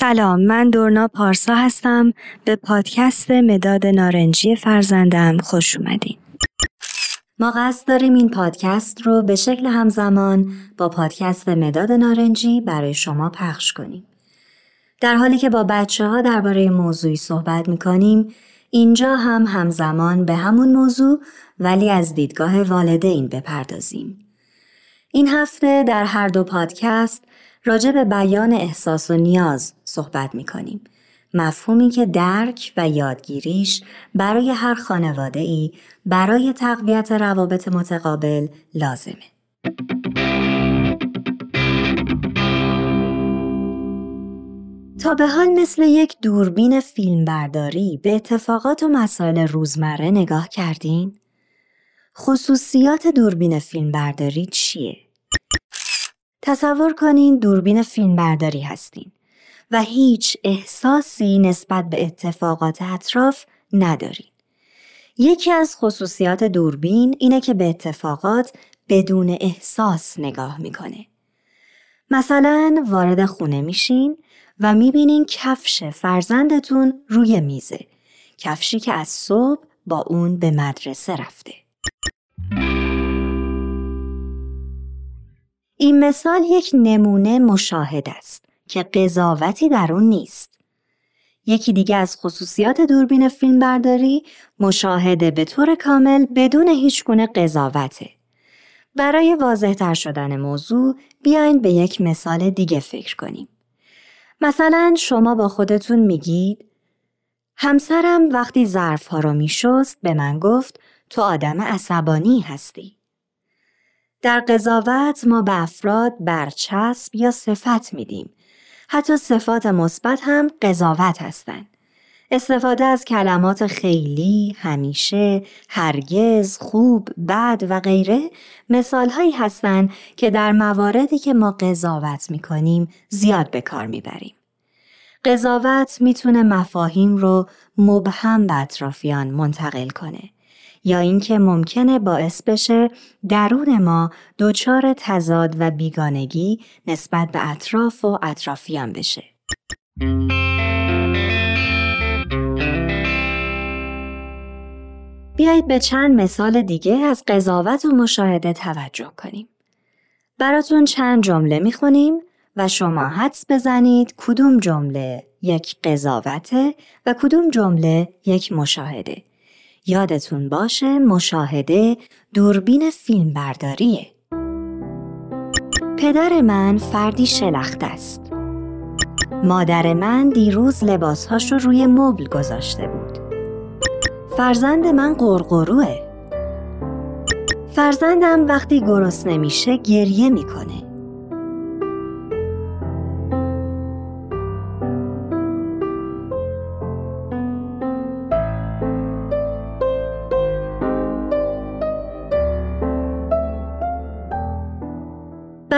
سلام من دورنا پارسا هستم به پادکست مداد نارنجی فرزندم خوش اومدین ما قصد داریم این پادکست رو به شکل همزمان با پادکست مداد نارنجی برای شما پخش کنیم. در حالی که با بچه ها درباره موضوعی صحبت می کنیم، اینجا هم همزمان به همون موضوع ولی از دیدگاه والدین بپردازیم. این هفته در هر دو پادکست راجع به بیان احساس و نیاز صحبت می کنیم. مفهومی که درک و یادگیریش برای هر خانواده ای برای تقویت روابط متقابل لازمه. تا به حال مثل یک دوربین فیلمبرداری به اتفاقات و مسائل روزمره نگاه کردین؟ خصوصیات دوربین فیلمبرداری چیه؟ تصور کنین دوربین فیلمبرداری هستین و هیچ احساسی نسبت به اتفاقات اطراف ندارین. یکی از خصوصیات دوربین اینه که به اتفاقات بدون احساس نگاه می‌کنه. مثلا وارد خونه میشین و می‌بینین کفش فرزندتون روی میزه. کفشی که از صبح با اون به مدرسه رفته. این مثال یک نمونه مشاهد است که قضاوتی در اون نیست. یکی دیگه از خصوصیات دوربین فیلم برداری مشاهده به طور کامل بدون هیچ گونه قضاوته. برای واضح تر شدن موضوع بیاین به یک مثال دیگه فکر کنیم. مثلا شما با خودتون میگید همسرم وقتی ظرف ها رو میشست به من گفت تو آدم عصبانی هستی. در قضاوت ما به افراد برچسب یا صفت میدیم. حتی صفات مثبت هم قضاوت هستند. استفاده از کلمات خیلی، همیشه، هرگز، خوب، بد و غیره مثال هایی هستند که در مواردی که ما قضاوت می کنیم زیاد به کار می بریم. قضاوت می‌تونه مفاهیم رو مبهم به اطرافیان منتقل کنه یا اینکه ممکنه باعث بشه درون ما دچار تضاد و بیگانگی نسبت به اطراف و اطرافیان بشه. بیایید به چند مثال دیگه از قضاوت و مشاهده توجه کنیم. براتون چند جمله می‌خونیم و شما حدس بزنید کدوم جمله یک قضاوته و کدوم جمله یک مشاهده. یادتون باشه مشاهده دوربین فیلم برداریه. پدر من فردی شلخت است. مادر من دیروز لباسهاش رو روی مبل گذاشته بود. فرزند من قرقروه. فرزندم وقتی گرسنه نمیشه گریه می‌کنه.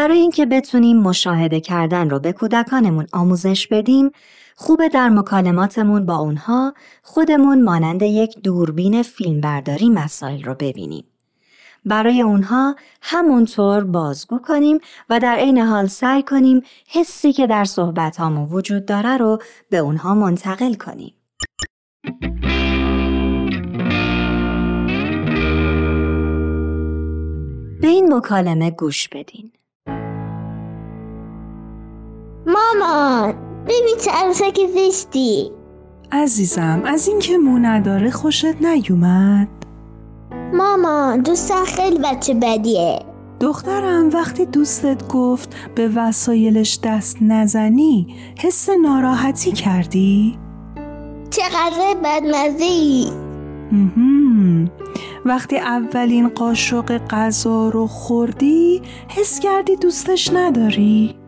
برای اینکه بتونیم مشاهده کردن رو به کودکانمون آموزش بدیم، خوبه در مکالماتمون با اونها خودمون مانند یک دوربین فیلمبرداری مسائل رو ببینیم. برای اونها همونطور بازگو کنیم و در عین حال سعی کنیم حسی که در صحبت وجود داره رو به اونها منتقل کنیم. به این مکالمه گوش بدین. مامان ببین چه عروسک زشتی. عزیزم از اینکه مو نداره خوشت نیومد. مامان دوست خیلی بچه بدیه. دخترم وقتی دوستت گفت به وسایلش دست نزنی حس ناراحتی کردی؟ چقدر بدمزه ای وقتی اولین قاشق غذا رو خوردی حس کردی دوستش نداری؟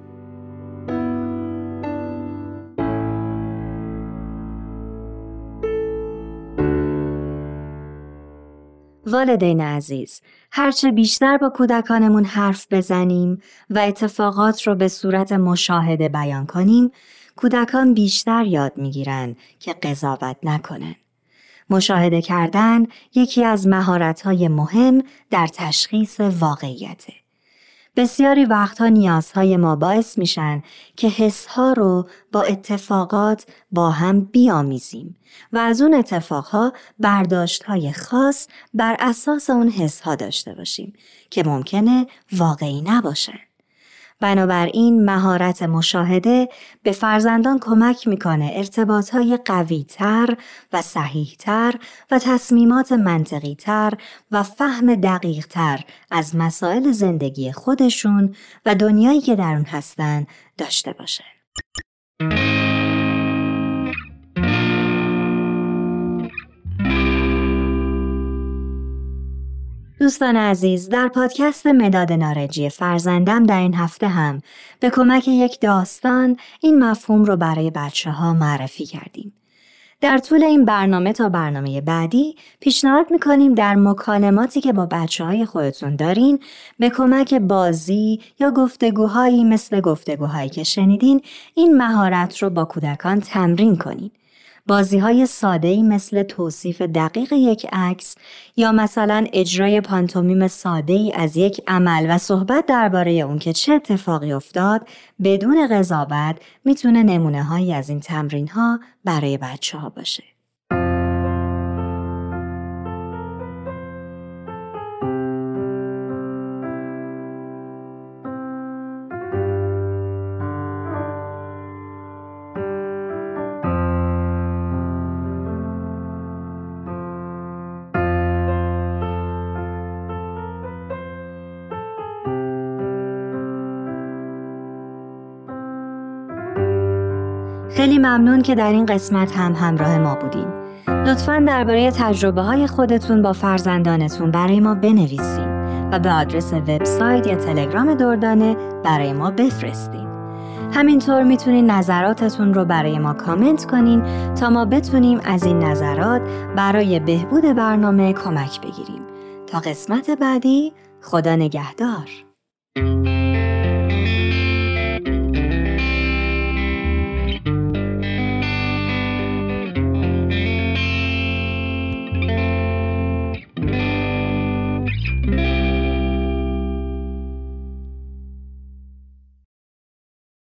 والدین عزیز، هرچه بیشتر با کودکانمون حرف بزنیم و اتفاقات رو به صورت مشاهده بیان کنیم، کودکان بیشتر یاد می‌گیرن که قضاوت نکنن. مشاهده کردن یکی از مهارت‌های مهم در تشخیص واقعیته. بسیاری وقتها نیازهای ما باعث میشن که حسها رو با اتفاقات با هم بیامیزیم و از اون اتفاقها برداشتهای خاص بر اساس اون حسها داشته باشیم که ممکنه واقعی نباشن. بنابراین مهارت مشاهده به فرزندان کمک می‌کنه ارتباط های قوی تر و صحیح تر و تصمیمات منطقی تر و فهم دقیق تر از مسائل زندگی خودشون و دنیایی که در اون هستن داشته باشه. دوستان عزیز در پادکست مداد نارنجی فرزندم در این هفته هم به کمک یک داستان این مفهوم رو برای بچه ها معرفی کردیم. در طول این برنامه تا برنامه بعدی پیشنهاد می‌کنیم در مکالماتی که با بچه های خودتون دارین به کمک بازی یا گفتگوهایی مثل گفتگوهایی که شنیدین این مهارت رو با کودکان تمرین کنین. بازی های ساده ای مثل توصیف دقیق یک عکس یا مثلا اجرای پانتومیم ساده ای از یک عمل و صحبت درباره اون که چه اتفاقی افتاد بدون قضاوت می‌تونه نمونه هایی از این تمرین ها برای بچه ها باشه. خیلی ممنون که در این قسمت هم همراه ما بودین. لطفا درباره تجربه های خودتون با فرزندانتون برای ما بنویسین و به آدرس وبسایت یا تلگرام دردانه برای ما بفرستین. همینطور می‌تونین نظراتتون رو برای ما کامنت کنین تا ما بتونیم از این نظرات برای بهبود برنامه کمک بگیریم. تا قسمت بعدی خدا نگهدار.